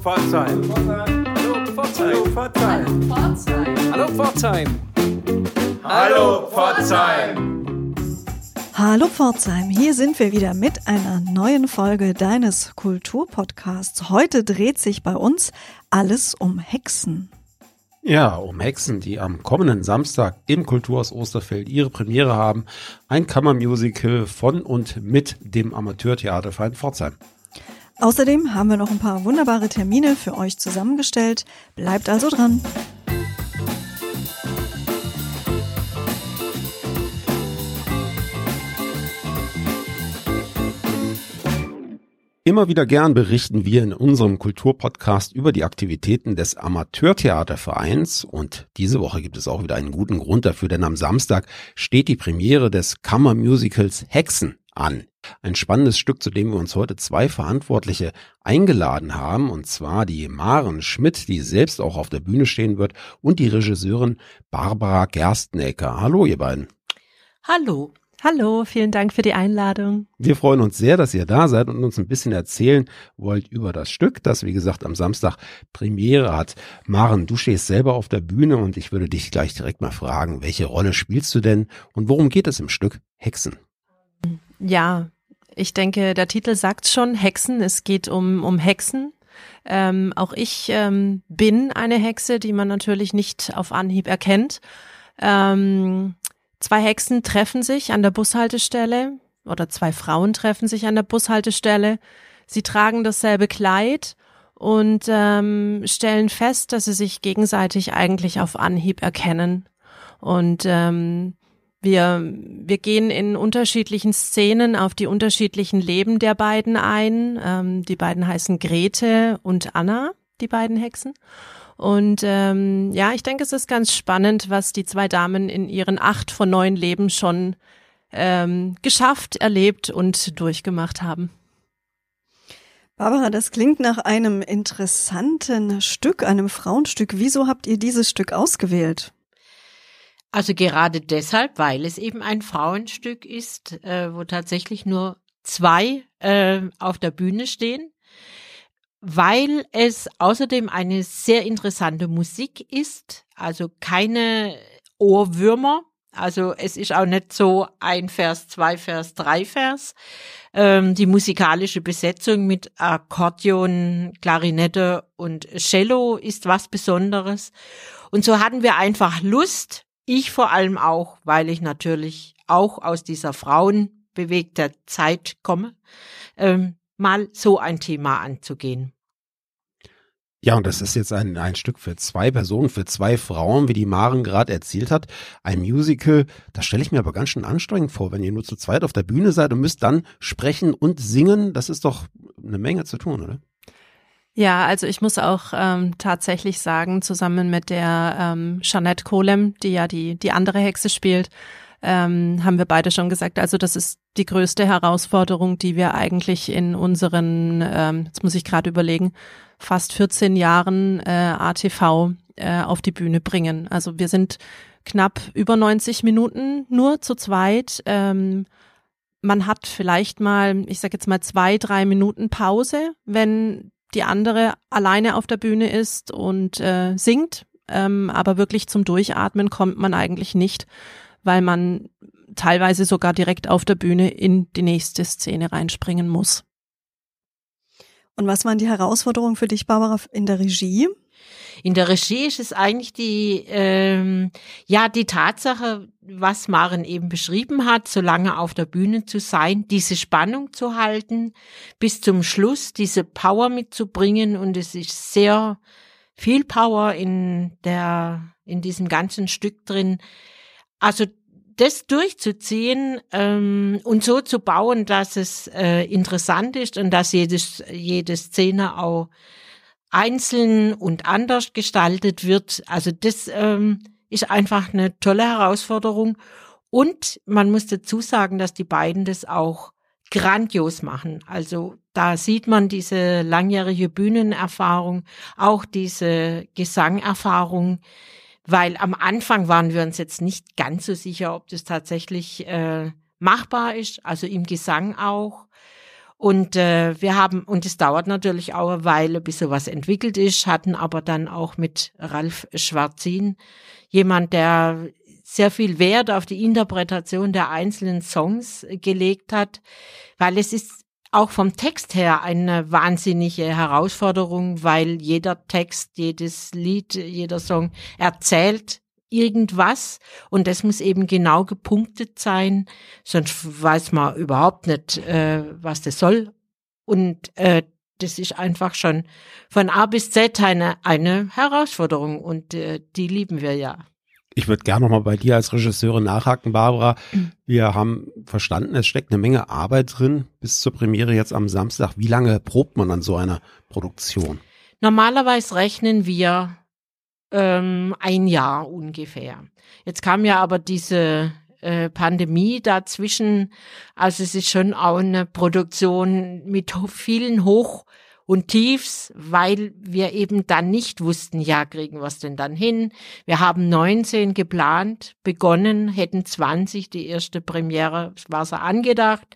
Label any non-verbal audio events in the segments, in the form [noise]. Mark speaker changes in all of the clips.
Speaker 1: Pforzheim.
Speaker 2: Hallo Pforzheim.
Speaker 1: Hallo Pforzheim.
Speaker 2: Hallo Pforzheim.
Speaker 3: Hallo Pforzheim, hier sind wir wieder mit einer neuen Folge deines Kulturpodcasts. Heute dreht sich bei uns alles um Hexen.
Speaker 4: Ja, um Hexen, die am kommenden Samstag im Kulturhaus Osterfeld ihre Premiere haben. Ein Kammermusical von und mit dem Amateurtheaterverein Pforzheim.
Speaker 3: Außerdem haben wir noch ein paar wunderbare Termine für euch zusammengestellt. Bleibt also dran.
Speaker 4: Immer wieder gern berichten wir in unserem Kulturpodcast über die Aktivitäten des Amateurtheatervereins und diese Woche gibt es auch wieder einen guten Grund dafür, denn am Samstag steht die Premiere des Kammermusicals Hexen an. Ein spannendes Stück, zu dem wir uns heute zwei Verantwortliche eingeladen haben, und zwar die Maren Schmidt, die selbst auch auf der Bühne stehen wird, und die Regisseurin Barbara Gerstenecker. Hallo, ihr beiden.
Speaker 5: Hallo. Hallo, vielen Dank für die Einladung.
Speaker 4: Wir freuen uns sehr, dass ihr da seid und uns ein bisschen erzählen wollt über das Stück, das wie gesagt am Samstag Premiere hat. Maren, du stehst selber auf der Bühne und ich würde dich gleich direkt mal fragen, welche Rolle spielst du denn und worum geht es im Stück Hexen?
Speaker 5: Ja, ich denke, der Titel sagt schon Hexen. Es geht um, um Hexen. Ähm, auch ich ähm, bin eine Hexe, die man natürlich nicht auf Anhieb erkennt. Ähm, zwei Hexen treffen sich an der Bushaltestelle oder zwei Frauen treffen sich an der Bushaltestelle. Sie tragen dasselbe Kleid und ähm, stellen fest, dass sie sich gegenseitig eigentlich auf Anhieb erkennen. Und ähm, wir, wir gehen in unterschiedlichen Szenen auf die unterschiedlichen Leben der beiden ein. Ähm, die beiden heißen Grete und Anna, die beiden Hexen. Und ähm, ja, ich denke, es ist ganz spannend, was die zwei Damen in ihren acht von neun Leben schon ähm, geschafft, erlebt und durchgemacht haben.
Speaker 3: Barbara, das klingt nach einem interessanten Stück, einem Frauenstück. Wieso habt ihr dieses Stück ausgewählt?
Speaker 6: Also gerade deshalb, weil es eben ein Frauenstück ist, äh, wo tatsächlich nur zwei äh, auf der Bühne stehen, weil es außerdem eine sehr interessante Musik ist, also keine Ohrwürmer. Also es ist auch nicht so ein Vers, zwei Vers, drei Vers. Ähm, die musikalische Besetzung mit Akkordeon, Klarinette und Cello ist was Besonderes. Und so hatten wir einfach Lust, ich vor allem auch, weil ich natürlich auch aus dieser frauenbewegter Zeit komme, ähm, mal so ein Thema anzugehen.
Speaker 4: Ja, und das ist jetzt ein, ein Stück für zwei Personen, für zwei Frauen, wie die Maren gerade erzählt hat. Ein Musical, das stelle ich mir aber ganz schön anstrengend vor, wenn ihr nur zu zweit auf der Bühne seid und müsst dann sprechen und singen. Das ist doch eine Menge zu tun, oder?
Speaker 5: Ja, also ich muss auch ähm, tatsächlich sagen, zusammen mit der ähm, Jeanette Kolem, die ja die, die andere Hexe spielt, ähm, haben wir beide schon gesagt, also das ist die größte Herausforderung, die wir eigentlich in unseren, ähm, jetzt muss ich gerade überlegen, fast 14 Jahren äh, ATV äh, auf die Bühne bringen. Also wir sind knapp über 90 Minuten nur zu zweit. Ähm, man hat vielleicht mal, ich sage jetzt mal zwei, drei Minuten Pause, wenn die andere alleine auf der Bühne ist und äh, singt, ähm, aber wirklich zum Durchatmen kommt man eigentlich nicht, weil man teilweise sogar direkt auf der Bühne in die nächste Szene reinspringen muss.
Speaker 3: Und was waren die Herausforderungen für dich, Barbara, in der Regie?
Speaker 6: In der Regie ist es eigentlich die, ähm, ja, die Tatsache, was Maren eben beschrieben hat, so lange auf der Bühne zu sein, diese Spannung zu halten, bis zum Schluss diese Power mitzubringen und es ist sehr viel Power in der, in diesem ganzen Stück drin. Also das durchzuziehen ähm, und so zu bauen, dass es äh, interessant ist und dass jedes, jede Szene auch einzeln und anders gestaltet wird. Also das ähm, ist einfach eine tolle Herausforderung. Und man muss dazu sagen, dass die beiden das auch grandios machen. Also da sieht man diese langjährige Bühnenerfahrung, auch diese Gesangerfahrung, weil am Anfang waren wir uns jetzt nicht ganz so sicher, ob das tatsächlich äh, machbar ist, also im Gesang auch. Und äh, wir haben, und es dauert natürlich auch eine Weile, bis sowas entwickelt ist, hatten aber dann auch mit Ralf Schwarzin jemand, der sehr viel Wert auf die Interpretation der einzelnen Songs gelegt hat, weil es ist auch vom Text her eine wahnsinnige Herausforderung, weil jeder Text, jedes Lied, jeder Song erzählt irgendwas und das muss eben genau gepunktet sein, sonst weiß man überhaupt nicht, äh, was das soll. Und äh, das ist einfach schon von A bis Z eine, eine Herausforderung und äh, die lieben wir ja.
Speaker 4: Ich würde gerne nochmal bei dir als Regisseurin nachhaken, Barbara. Mhm. Wir haben verstanden, es steckt eine Menge Arbeit drin bis zur Premiere jetzt am Samstag. Wie lange probt man an so einer Produktion?
Speaker 6: Normalerweise rechnen wir ähm, ein Jahr ungefähr. Jetzt kam ja aber diese äh, Pandemie dazwischen. Also es ist schon auch eine Produktion mit vielen Hoch- und Tiefs, weil wir eben dann nicht wussten, ja, kriegen wir es denn dann hin? Wir haben 19 geplant, begonnen, hätten 20, die erste Premiere war so angedacht.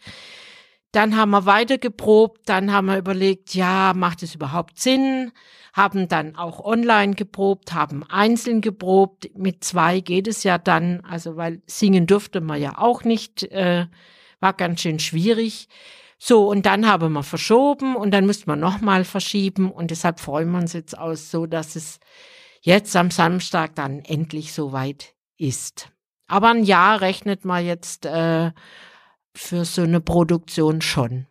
Speaker 6: Dann haben wir weiter geprobt, dann haben wir überlegt, ja, macht es überhaupt Sinn? Haben dann auch online geprobt, haben einzeln geprobt. Mit zwei geht es ja dann, also weil singen durfte man ja auch nicht, äh, war ganz schön schwierig. So, und dann haben wir verschoben und dann müsste man nochmal verschieben und deshalb freuen wir uns jetzt aus, so dass es jetzt am Samstag dann endlich soweit ist. Aber ein Jahr rechnet man jetzt äh, für so eine Produktion schon.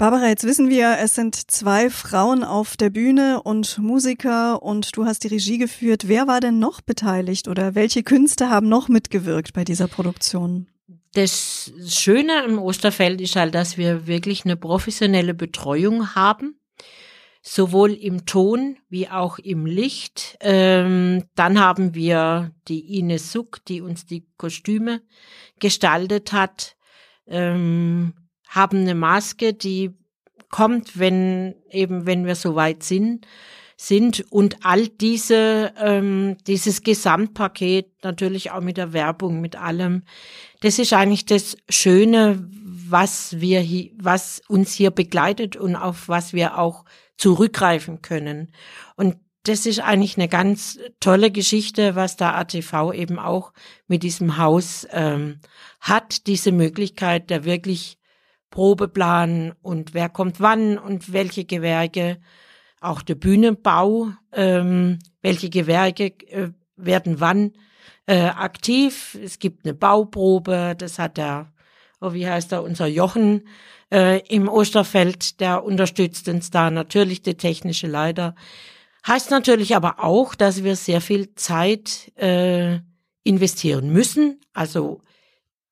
Speaker 3: Barbara, jetzt wissen wir, es sind zwei Frauen auf der Bühne und Musiker und du hast die Regie geführt. Wer war denn noch beteiligt oder welche Künste haben noch mitgewirkt bei dieser Produktion?
Speaker 6: Das Schöne im Osterfeld ist halt, dass wir wirklich eine professionelle Betreuung haben, sowohl im Ton wie auch im Licht. Ähm, dann haben wir die Ines Suck, die uns die Kostüme gestaltet hat, ähm, haben eine Maske, die kommt, wenn eben, wenn wir soweit sind sind und all diese, ähm, dieses Gesamtpaket natürlich auch mit der Werbung, mit allem. Das ist eigentlich das Schöne, was wir hier, was uns hier begleitet und auf was wir auch zurückgreifen können. Und das ist eigentlich eine ganz tolle Geschichte, was da ATV eben auch mit diesem Haus ähm, hat, diese Möglichkeit der wirklich Probeplan und wer kommt wann und welche Gewerke auch der Bühnenbau, ähm, welche Gewerke äh, werden wann äh, aktiv. Es gibt eine Bauprobe, das hat der, wie heißt er, unser Jochen äh, im Osterfeld, der unterstützt uns da natürlich der technische Leiter. Heißt natürlich aber auch, dass wir sehr viel Zeit äh, investieren müssen, also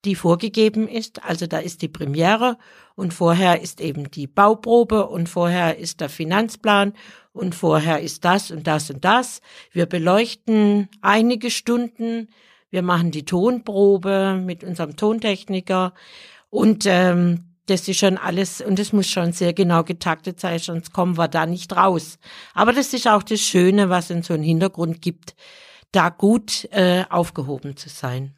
Speaker 6: die vorgegeben ist. Also da ist die Premiere und vorher ist eben die Bauprobe und vorher ist der Finanzplan und vorher ist das und das und das. Wir beleuchten einige Stunden, wir machen die Tonprobe mit unserem Tontechniker und ähm, das ist schon alles und es muss schon sehr genau getaktet sein, sonst kommen wir da nicht raus. Aber das ist auch das Schöne, was in so einen Hintergrund gibt, da gut äh, aufgehoben zu sein.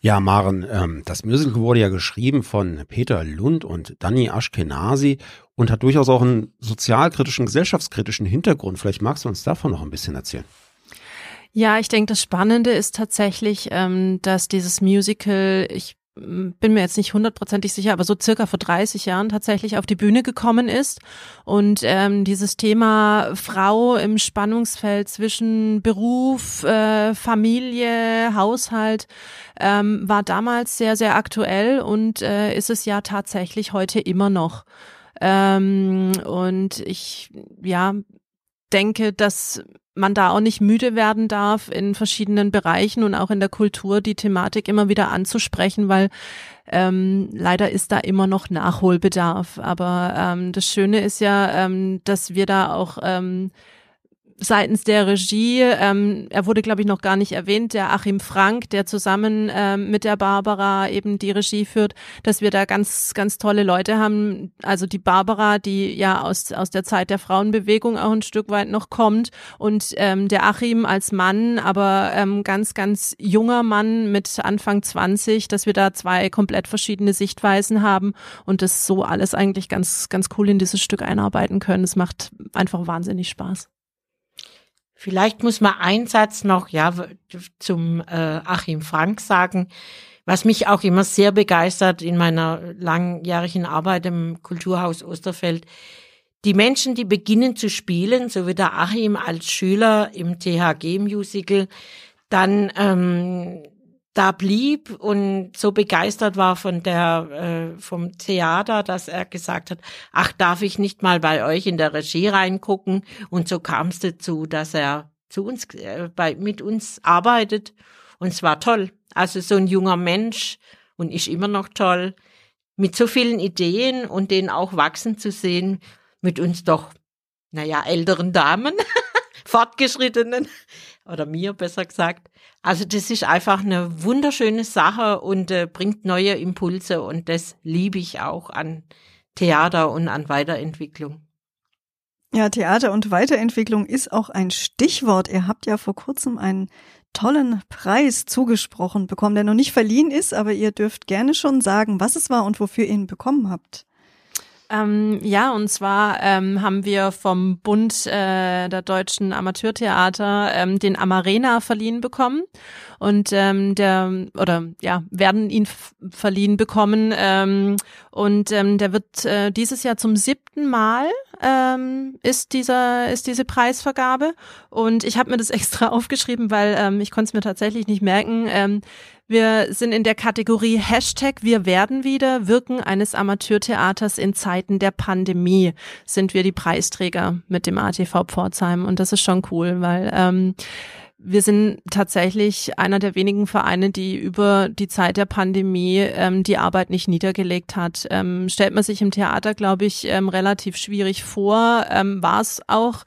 Speaker 4: Ja, Maren, ähm, das Musical wurde ja geschrieben von Peter Lund und Danny Ashkenazi und hat durchaus auch einen sozialkritischen, gesellschaftskritischen Hintergrund. Vielleicht magst du uns davon noch ein bisschen erzählen.
Speaker 5: Ja, ich denke, das Spannende ist tatsächlich, ähm, dass dieses Musical, ich bin mir jetzt nicht hundertprozentig sicher, aber so circa vor 30 Jahren tatsächlich auf die Bühne gekommen ist. Und ähm, dieses Thema Frau im Spannungsfeld zwischen Beruf, äh, Familie, Haushalt ähm, war damals sehr, sehr aktuell und äh, ist es ja tatsächlich heute immer noch. Ähm, und ich, ja, denke, dass man da auch nicht müde werden darf, in verschiedenen Bereichen und auch in der Kultur die Thematik immer wieder anzusprechen, weil ähm, leider ist da immer noch Nachholbedarf. Aber ähm, das Schöne ist ja, ähm, dass wir da auch ähm, seitens der Regie, ähm, er wurde glaube ich noch gar nicht erwähnt, der Achim Frank, der zusammen ähm, mit der Barbara eben die Regie führt, dass wir da ganz, ganz tolle Leute haben. Also die Barbara, die ja aus, aus der Zeit der Frauenbewegung auch ein Stück weit noch kommt und ähm, der Achim als Mann, aber ähm, ganz, ganz junger Mann mit Anfang 20, dass wir da zwei komplett verschiedene Sichtweisen haben und das so alles eigentlich ganz, ganz cool in dieses Stück einarbeiten können. Es macht einfach wahnsinnig Spaß.
Speaker 6: Vielleicht muss man einen Satz noch ja zum äh, Achim Frank sagen, was mich auch immer sehr begeistert in meiner langjährigen Arbeit im Kulturhaus Osterfeld. Die Menschen, die beginnen zu spielen, so wie der Achim als Schüler im THG-Musical, dann ähm, da blieb und so begeistert war von der äh, vom Theater, dass er gesagt hat, ach, darf ich nicht mal bei euch in der Regie reingucken? Und so kam es dazu, dass er zu uns äh, bei mit uns arbeitet und es war toll. Also so ein junger Mensch und ist immer noch toll mit so vielen Ideen und den auch wachsen zu sehen mit uns doch naja älteren Damen, [laughs] fortgeschrittenen [laughs] oder mir besser gesagt. Also das ist einfach eine wunderschöne Sache und äh, bringt neue Impulse und das liebe ich auch an Theater und an Weiterentwicklung.
Speaker 3: Ja, Theater und Weiterentwicklung ist auch ein Stichwort. Ihr habt ja vor kurzem einen tollen Preis zugesprochen bekommen, der noch nicht verliehen ist, aber ihr dürft gerne schon sagen, was es war und wofür ihr ihn bekommen habt.
Speaker 5: Ähm, ja, und zwar ähm, haben wir vom Bund äh, der deutschen Amateurtheater ähm, den Amarena verliehen bekommen. Und ähm, der oder ja werden ihn verliehen bekommen. Ähm, und ähm, der wird äh, dieses Jahr zum siebten Mal ähm, ist dieser ist diese Preisvergabe. Und ich habe mir das [laughs] extra aufgeschrieben, weil ähm, ich konnte es mir tatsächlich nicht merken. Ähm, wir sind in der Kategorie Hashtag Wir werden wieder Wirken eines Amateurtheaters in Zeiten der Pandemie sind wir die Preisträger mit dem ATV Pforzheim. Und das ist schon cool, weil ähm, wir sind tatsächlich einer der wenigen Vereine, die über die Zeit der Pandemie ähm, die Arbeit nicht niedergelegt hat. Ähm, stellt man sich im Theater, glaube ich, ähm, relativ schwierig vor. Ähm, War es auch.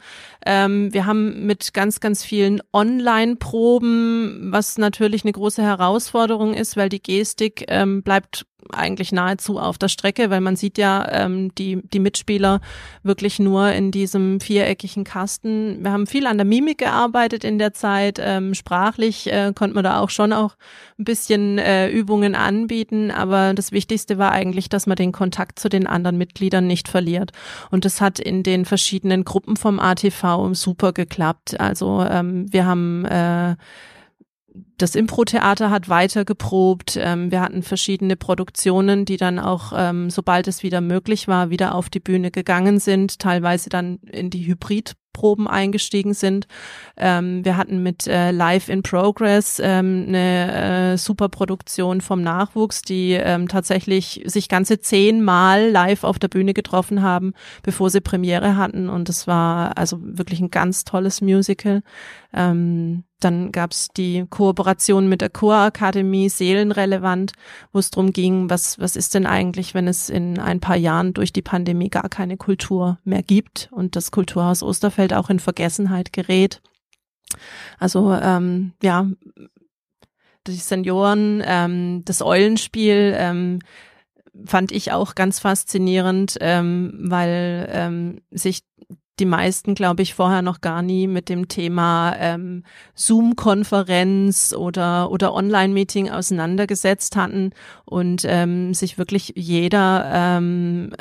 Speaker 5: Ähm, wir haben mit ganz, ganz vielen Online-Proben, was natürlich eine große Herausforderung ist, weil die Gestik ähm, bleibt eigentlich nahezu auf der Strecke, weil man sieht ja ähm, die, die Mitspieler wirklich nur in diesem viereckigen Kasten. Wir haben viel an der Mimik gearbeitet in der Zeit. Ähm, sprachlich äh, konnte man da auch schon auch ein bisschen äh, Übungen anbieten, aber das Wichtigste war eigentlich, dass man den Kontakt zu den anderen Mitgliedern nicht verliert. Und das hat in den verschiedenen Gruppen vom ATV super geklappt. Also ähm, wir haben äh, das Impro-Theater hat weiter geprobt. Ähm, wir hatten verschiedene Produktionen, die dann auch, ähm, sobald es wieder möglich war, wieder auf die Bühne gegangen sind, teilweise dann in die Hybrid Proben eingestiegen sind. Ähm, wir hatten mit äh, Live in Progress ähm, eine äh, super Produktion vom Nachwuchs, die ähm, tatsächlich sich ganze zehnmal live auf der Bühne getroffen haben, bevor sie Premiere hatten. Und das war also wirklich ein ganz tolles Musical. Ähm, dann gab's die Kooperation mit der Chorakademie Seelenrelevant, wo es darum ging, was, was ist denn eigentlich, wenn es in ein paar Jahren durch die Pandemie gar keine Kultur mehr gibt und das Kulturhaus Osterfeld auch in Vergessenheit gerät. Also ähm, ja, die Senioren, ähm, das Eulenspiel, ähm, fand ich auch ganz faszinierend, ähm, weil ähm, sich die meisten, glaube ich, vorher noch gar nie mit dem Thema ähm, Zoom-Konferenz oder, oder Online-Meeting auseinandergesetzt hatten und ähm, sich wirklich jeder ähm,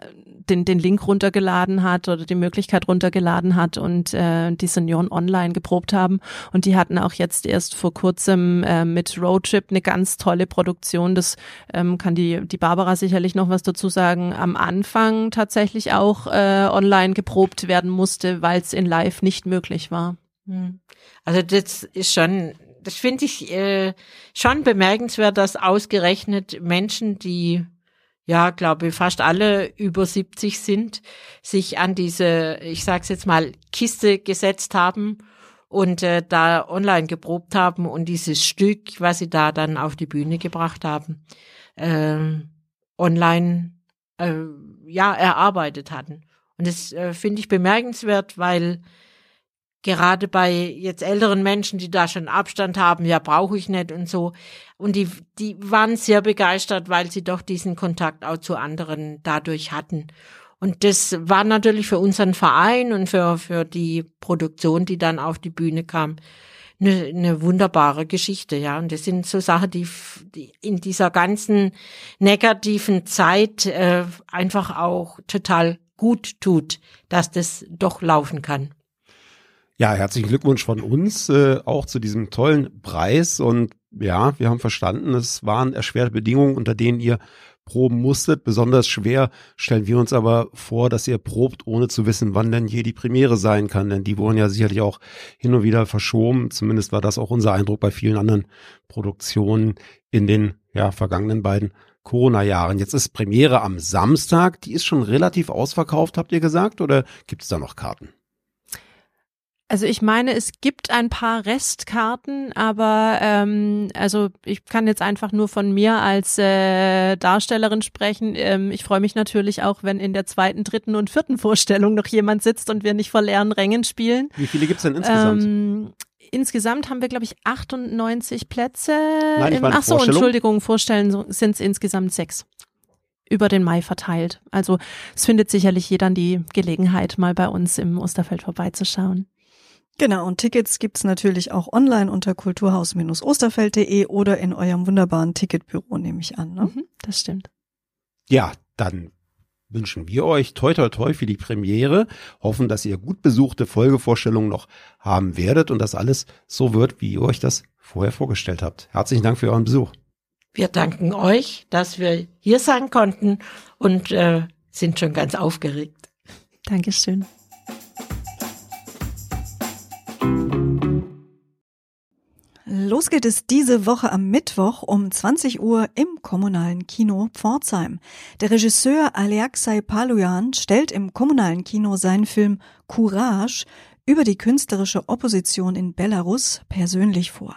Speaker 5: den, den Link runtergeladen hat oder die Möglichkeit runtergeladen hat und äh, die Senioren online geprobt haben. Und die hatten auch jetzt erst vor kurzem äh, mit Roadtrip eine ganz tolle Produktion. Das ähm, kann die, die Barbara sicherlich noch was dazu sagen. Am Anfang tatsächlich auch äh, online geprobt werden musste, weil es in Live nicht möglich war.
Speaker 6: Hm. Also das ist schon das finde ich äh, schon bemerkenswert, dass ausgerechnet Menschen, die ja, glaube fast alle über 70 sind, sich an diese, ich sag's jetzt mal, Kiste gesetzt haben und äh, da online geprobt haben und dieses Stück, was sie da dann auf die Bühne gebracht haben, äh, online äh, ja erarbeitet hatten. Und das äh, finde ich bemerkenswert, weil gerade bei jetzt älteren Menschen, die da schon Abstand haben, ja, brauche ich nicht und so. Und die, die waren sehr begeistert, weil sie doch diesen Kontakt auch zu anderen dadurch hatten. Und das war natürlich für unseren Verein und für, für die Produktion, die dann auf die Bühne kam, eine, eine wunderbare Geschichte, ja. Und das sind so Sachen, die, die in dieser ganzen negativen Zeit äh, einfach auch total gut tut, dass das doch laufen kann.
Speaker 4: Ja, herzlichen Glückwunsch von uns äh, auch zu diesem tollen Preis. Und ja, wir haben verstanden, es waren erschwerte Bedingungen, unter denen ihr proben musstet. Besonders schwer stellen wir uns aber vor, dass ihr probt, ohne zu wissen, wann denn je die Premiere sein kann. Denn die wurden ja sicherlich auch hin und wieder verschoben. Zumindest war das auch unser Eindruck bei vielen anderen Produktionen in den ja, vergangenen beiden Corona-Jahren. Jetzt ist Premiere am Samstag. Die ist schon relativ ausverkauft, habt ihr gesagt, oder gibt es da noch Karten?
Speaker 5: Also ich meine, es gibt ein paar Restkarten, aber ähm, also ich kann jetzt einfach nur von mir als äh, Darstellerin sprechen. Ähm, ich freue mich natürlich auch, wenn in der zweiten, dritten und vierten Vorstellung noch jemand sitzt und wir nicht vor leeren Rängen spielen.
Speaker 4: Wie viele gibt's denn insgesamt?
Speaker 5: Ähm, insgesamt haben wir, glaube ich, 98 Plätze.
Speaker 4: Nein, ich meine
Speaker 5: ach so. Entschuldigung, Vorstellen sind es insgesamt sechs. Über den Mai verteilt. Also es findet sicherlich jeder die Gelegenheit, mal bei uns im Osterfeld vorbeizuschauen.
Speaker 3: Genau, und Tickets gibt's natürlich auch online unter kulturhaus-osterfeld.de oder in eurem wunderbaren Ticketbüro, nehme ich an. Ne?
Speaker 5: Mhm, das stimmt.
Speaker 4: Ja, dann wünschen wir euch toi toi toi für die Premiere, hoffen, dass ihr gut besuchte Folgevorstellungen noch haben werdet und dass alles so wird, wie ihr euch das vorher vorgestellt habt. Herzlichen Dank für euren Besuch.
Speaker 6: Wir danken euch, dass wir hier sein konnten und äh, sind schon ganz aufgeregt.
Speaker 5: Dankeschön.
Speaker 3: Los geht es diese Woche am Mittwoch um 20 Uhr im kommunalen Kino Pforzheim. Der Regisseur Alexei Palujan stellt im kommunalen Kino seinen Film Courage über die künstlerische Opposition in Belarus persönlich vor.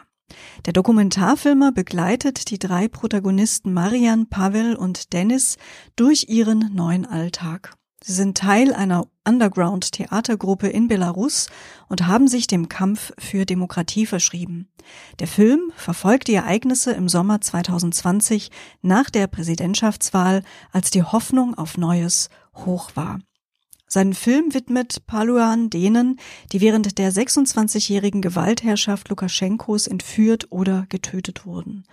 Speaker 3: Der Dokumentarfilmer begleitet die drei Protagonisten Marian, Pavel und Dennis durch ihren neuen Alltag. Sie sind Teil einer Underground-Theatergruppe in Belarus und haben sich dem Kampf für Demokratie verschrieben. Der Film verfolgt die Ereignisse im Sommer 2020 nach der Präsidentschaftswahl, als die Hoffnung auf Neues hoch war. Seinen Film widmet Paluan denen, die während der 26-jährigen Gewaltherrschaft Lukaschenkos entführt oder getötet wurden.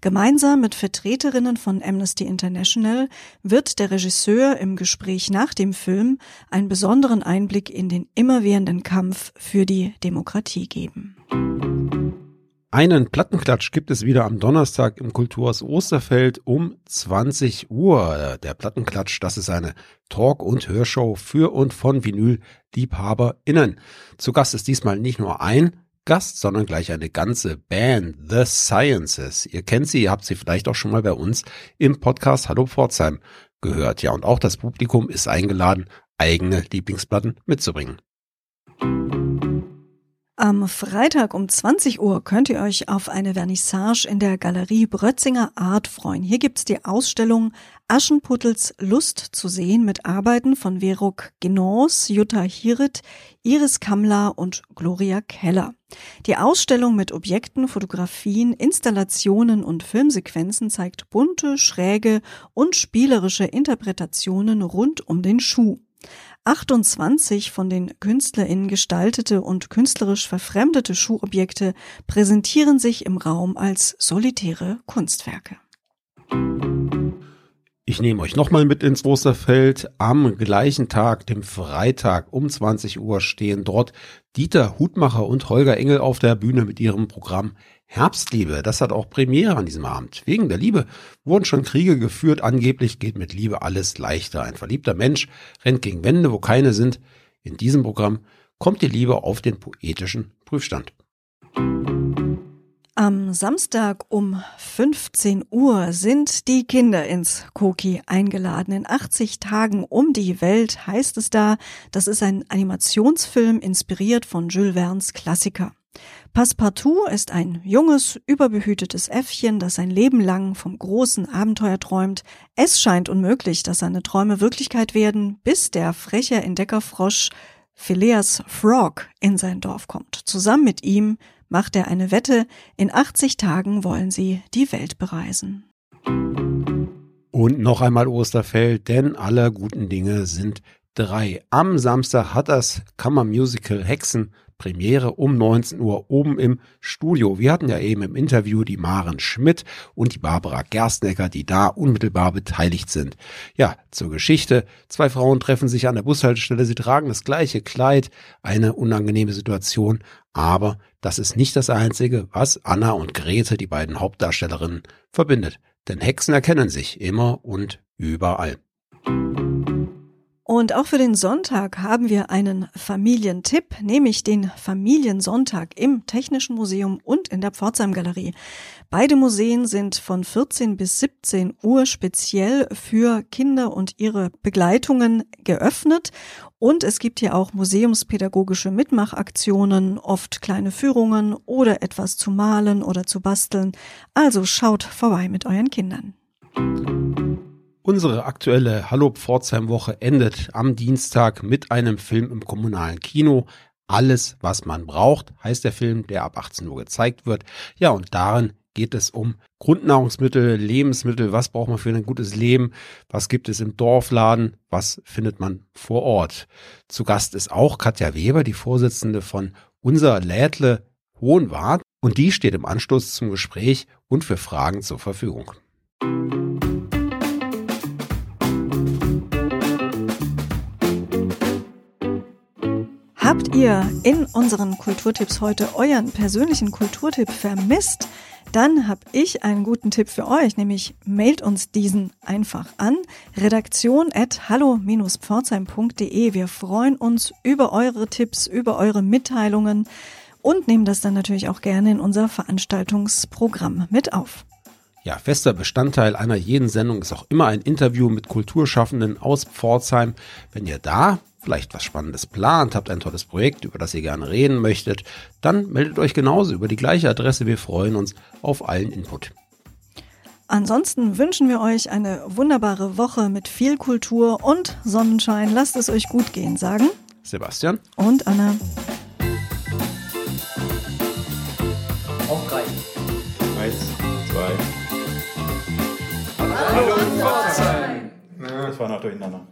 Speaker 3: Gemeinsam mit Vertreterinnen von Amnesty International wird der Regisseur im Gespräch nach dem Film einen besonderen Einblick in den immerwährenden Kampf für die Demokratie geben.
Speaker 4: Einen Plattenklatsch gibt es wieder am Donnerstag im Kulturhaus Osterfeld um 20 Uhr. Der Plattenklatsch, das ist eine Talk- und Hörshow für und von Vinyl-LiebhaberInnen. Zu Gast ist diesmal nicht nur ein Gast, sondern gleich eine ganze Band, The Sciences. Ihr kennt sie, ihr habt sie vielleicht auch schon mal bei uns im Podcast Hallo Pforzheim gehört. Ja, und auch das Publikum ist eingeladen, eigene Lieblingsplatten mitzubringen.
Speaker 3: Am Freitag um 20 Uhr könnt ihr euch auf eine Vernissage in der Galerie Brötzinger Art freuen. Hier gibt's die Ausstellung Aschenputtels Lust zu sehen mit Arbeiten von Verok Genons, Jutta Hirit, Iris Kammler und Gloria Keller. Die Ausstellung mit Objekten, Fotografien, Installationen und Filmsequenzen zeigt bunte, schräge und spielerische Interpretationen rund um den Schuh. 28 von den KünstlerInnen gestaltete und künstlerisch verfremdete Schuhobjekte präsentieren sich im Raum als solitäre Kunstwerke.
Speaker 4: Ich nehme euch nochmal mit ins Osterfeld. Am gleichen Tag, dem Freitag um 20 Uhr, stehen dort Dieter Hutmacher und Holger Engel auf der Bühne mit ihrem Programm Herbstliebe. Das hat auch Premiere an diesem Abend. Wegen der Liebe wurden schon Kriege geführt. Angeblich geht mit Liebe alles leichter. Ein verliebter Mensch rennt gegen Wände, wo keine sind. In diesem Programm kommt die Liebe auf den poetischen Prüfstand.
Speaker 3: Am Samstag um 15 Uhr sind die Kinder ins Koki eingeladen. In 80 Tagen um die Welt heißt es da, das ist ein Animationsfilm inspiriert von Jules Verne's Klassiker. Passepartout ist ein junges, überbehütetes Äffchen, das sein Leben lang vom großen Abenteuer träumt. Es scheint unmöglich, dass seine Träume Wirklichkeit werden, bis der freche Entdeckerfrosch Phileas Frog in sein Dorf kommt. Zusammen mit ihm macht er eine Wette, in 80 Tagen wollen sie die Welt bereisen.
Speaker 4: Und noch einmal Osterfeld, denn alle guten Dinge sind drei. Am Samstag hat das Kammermusical Hexen Premiere um 19 Uhr oben im Studio. Wir hatten ja eben im Interview die Maren Schmidt und die Barbara Gerstnecker, die da unmittelbar beteiligt sind. Ja, zur Geschichte. Zwei Frauen treffen sich an der Bushaltestelle. Sie tragen das gleiche Kleid. Eine unangenehme Situation. Aber das ist nicht das Einzige, was Anna und Grete, die beiden Hauptdarstellerinnen, verbindet. Denn Hexen erkennen sich immer und überall.
Speaker 3: Und auch für den Sonntag haben wir einen Familientipp, nämlich den Familiensonntag im Technischen Museum und in der Pforzheim Galerie. Beide Museen sind von 14 bis 17 Uhr speziell für Kinder und ihre Begleitungen geöffnet. Und es gibt hier auch museumspädagogische Mitmachaktionen, oft kleine Führungen oder etwas zu malen oder zu basteln. Also schaut vorbei mit euren Kindern.
Speaker 4: Unsere aktuelle Hallo Pforzheim Woche endet am Dienstag mit einem Film im kommunalen Kino. Alles, was man braucht, heißt der Film, der ab 18 Uhr gezeigt wird. Ja, und darin geht es um Grundnahrungsmittel, Lebensmittel, was braucht man für ein gutes Leben, was gibt es im Dorfladen, was findet man vor Ort. Zu Gast ist auch Katja Weber, die Vorsitzende von Unser Lädle Hohenwart und die steht im Anschluss zum Gespräch und für Fragen zur Verfügung.
Speaker 3: Habt ihr in unseren Kulturtipps heute euren persönlichen Kulturtipp vermisst? Dann habe ich einen guten Tipp für euch, nämlich mailt uns diesen einfach an. Redaktion at hallo-pforzheim.de. Wir freuen uns über eure Tipps, über eure Mitteilungen und nehmen das dann natürlich auch gerne in unser Veranstaltungsprogramm mit auf.
Speaker 4: Ja, fester Bestandteil einer jeden Sendung ist auch immer ein Interview mit Kulturschaffenden aus Pforzheim. Wenn ihr da vielleicht was Spannendes plant, habt ein tolles Projekt, über das ihr gerne reden möchtet, dann meldet euch genauso über die gleiche Adresse. Wir freuen uns auf allen Input.
Speaker 3: Ansonsten wünschen wir euch eine wunderbare Woche mit viel Kultur und Sonnenschein. Lasst es euch gut gehen, sagen
Speaker 4: Sebastian
Speaker 3: und Anna.
Speaker 2: Auf drei. Eins, zwei. Hallo, Hallo Pforzheim!
Speaker 7: Das war noch durcheinander.